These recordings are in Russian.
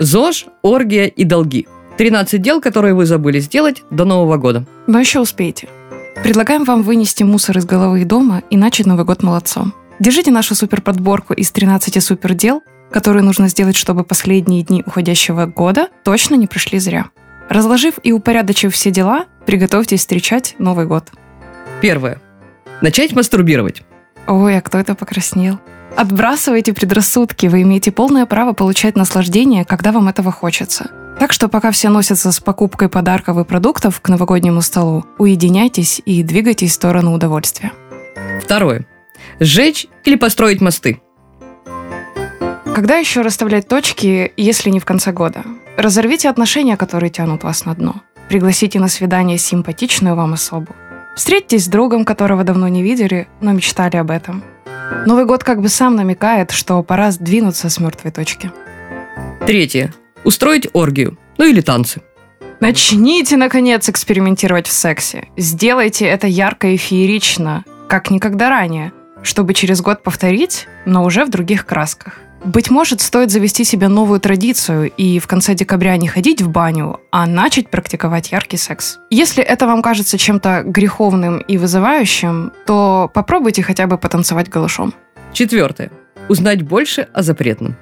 ЗОЖ, оргия и долги. 13 дел, которые вы забыли сделать до Нового года. Но еще успеете. Предлагаем вам вынести мусор из головы и дома и начать Новый год молодцом. Держите нашу суперподборку из 13 супердел, которые нужно сделать, чтобы последние дни уходящего года точно не прошли зря. Разложив и упорядочив все дела, приготовьтесь встречать Новый год. Первое. Начать мастурбировать. Ой, а кто это покраснел? Отбрасывайте предрассудки, вы имеете полное право получать наслаждение, когда вам этого хочется. Так что пока все носятся с покупкой подарков и продуктов к новогоднему столу, уединяйтесь и двигайтесь в сторону удовольствия. Второе. Сжечь или построить мосты. Когда еще расставлять точки, если не в конце года? Разорвите отношения, которые тянут вас на дно. Пригласите на свидание симпатичную вам особу. Встретитесь с другом, которого давно не видели, но мечтали об этом. Новый год как бы сам намекает, что пора сдвинуться с мертвой точки. Третье. Устроить оргию. Ну или танцы. Начните, наконец, экспериментировать в сексе. Сделайте это ярко и феерично, как никогда ранее, чтобы через год повторить, но уже в других красках. Быть может, стоит завести себе новую традицию и в конце декабря не ходить в баню, а начать практиковать яркий секс. Если это вам кажется чем-то греховным и вызывающим, то попробуйте хотя бы потанцевать голышом. Четвертое. Узнать больше о запретном.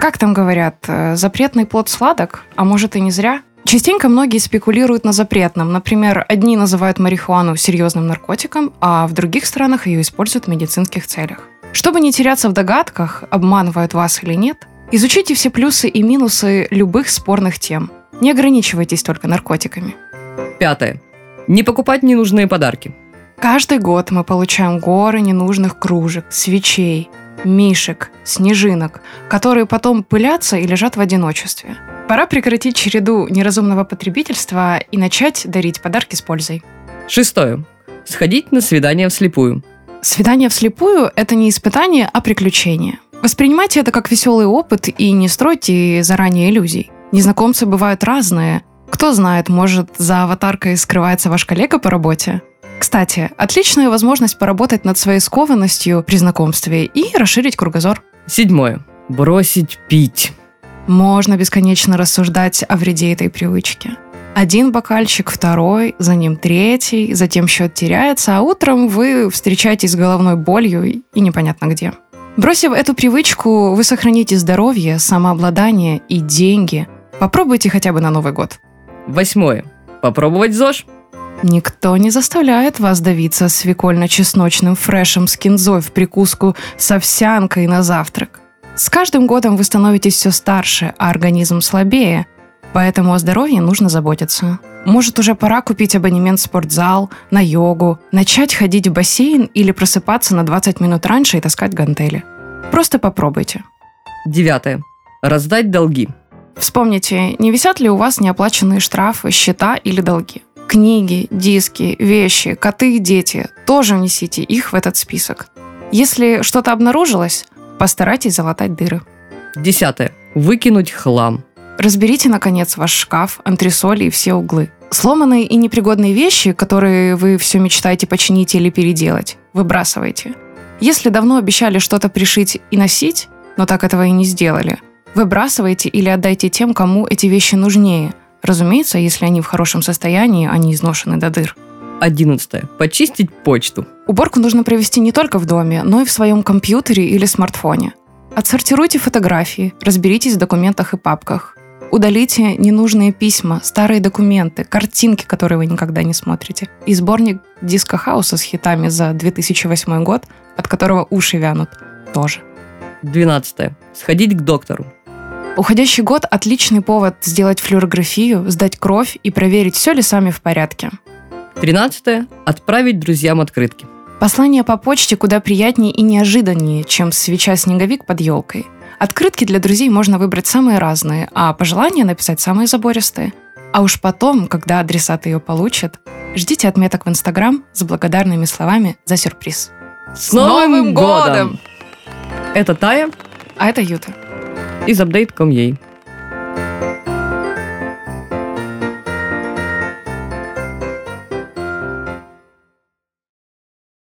Как там говорят, э, запретный плод сладок, а может и не зря? Частенько многие спекулируют на запретном. Например, одни называют марихуану серьезным наркотиком, а в других странах ее используют в медицинских целях. Чтобы не теряться в догадках, обманывают вас или нет, изучите все плюсы и минусы любых спорных тем. Не ограничивайтесь только наркотиками. Пятое. Не покупать ненужные подарки. Каждый год мы получаем горы ненужных кружек, свечей, мишек, снежинок, которые потом пылятся и лежат в одиночестве. Пора прекратить череду неразумного потребительства и начать дарить подарки с пользой. Шестое. Сходить на свидание вслепую. Свидание вслепую – это не испытание, а приключение. Воспринимайте это как веселый опыт и не стройте заранее иллюзий. Незнакомцы бывают разные. Кто знает, может, за аватаркой скрывается ваш коллега по работе? Кстати, отличная возможность поработать над своей скованностью при знакомстве и расширить кругозор. Седьмое. Бросить пить. Можно бесконечно рассуждать о вреде этой привычки. Один бокальчик, второй, за ним третий, затем счет теряется, а утром вы встречаетесь с головной болью и непонятно где. Бросив эту привычку, вы сохраните здоровье, самообладание и деньги. Попробуйте хотя бы на Новый год. Восьмое. Попробовать ЗОЖ. Никто не заставляет вас давиться свекольно-чесночным фрешем с кинзой в прикуску с овсянкой на завтрак. С каждым годом вы становитесь все старше, а организм слабее, поэтому о здоровье нужно заботиться. Может, уже пора купить абонемент в спортзал, на йогу, начать ходить в бассейн или просыпаться на 20 минут раньше и таскать гантели. Просто попробуйте. Девятое. Раздать долги. Вспомните, не висят ли у вас неоплаченные штрафы, счета или долги? Книги, диски, вещи, коты и дети – тоже внесите их в этот список. Если что-то обнаружилось, постарайтесь залатать дыры. Десятое. Выкинуть хлам. Разберите, наконец, ваш шкаф, антресоли и все углы. Сломанные и непригодные вещи, которые вы все мечтаете починить или переделать, выбрасывайте. Если давно обещали что-то пришить и носить, но так этого и не сделали, выбрасывайте или отдайте тем, кому эти вещи нужнее. Разумеется, если они в хорошем состоянии, они изношены до дыр. Одиннадцатое. Почистить почту. Уборку нужно провести не только в доме, но и в своем компьютере или смартфоне. Отсортируйте фотографии, разберитесь в документах и папках. Удалите ненужные письма, старые документы, картинки, которые вы никогда не смотрите. И сборник диска хауса с хитами за 2008 год, от которого уши вянут, тоже. Двенадцатое. Сходить к доктору. Уходящий год – отличный повод сделать флюорографию, сдать кровь и проверить, все ли с вами в порядке. Тринадцатое. Отправить друзьям открытки. Послание по почте куда приятнее и неожиданнее, чем свеча-снеговик под елкой. Открытки для друзей можно выбрать самые разные, а пожелания написать самые забористые. А уж потом, когда адресат ее получит, ждите отметок в Инстаграм с благодарными словами за сюрприз. С Новым годом! Это Тая А это Юта. из Update.com.ua.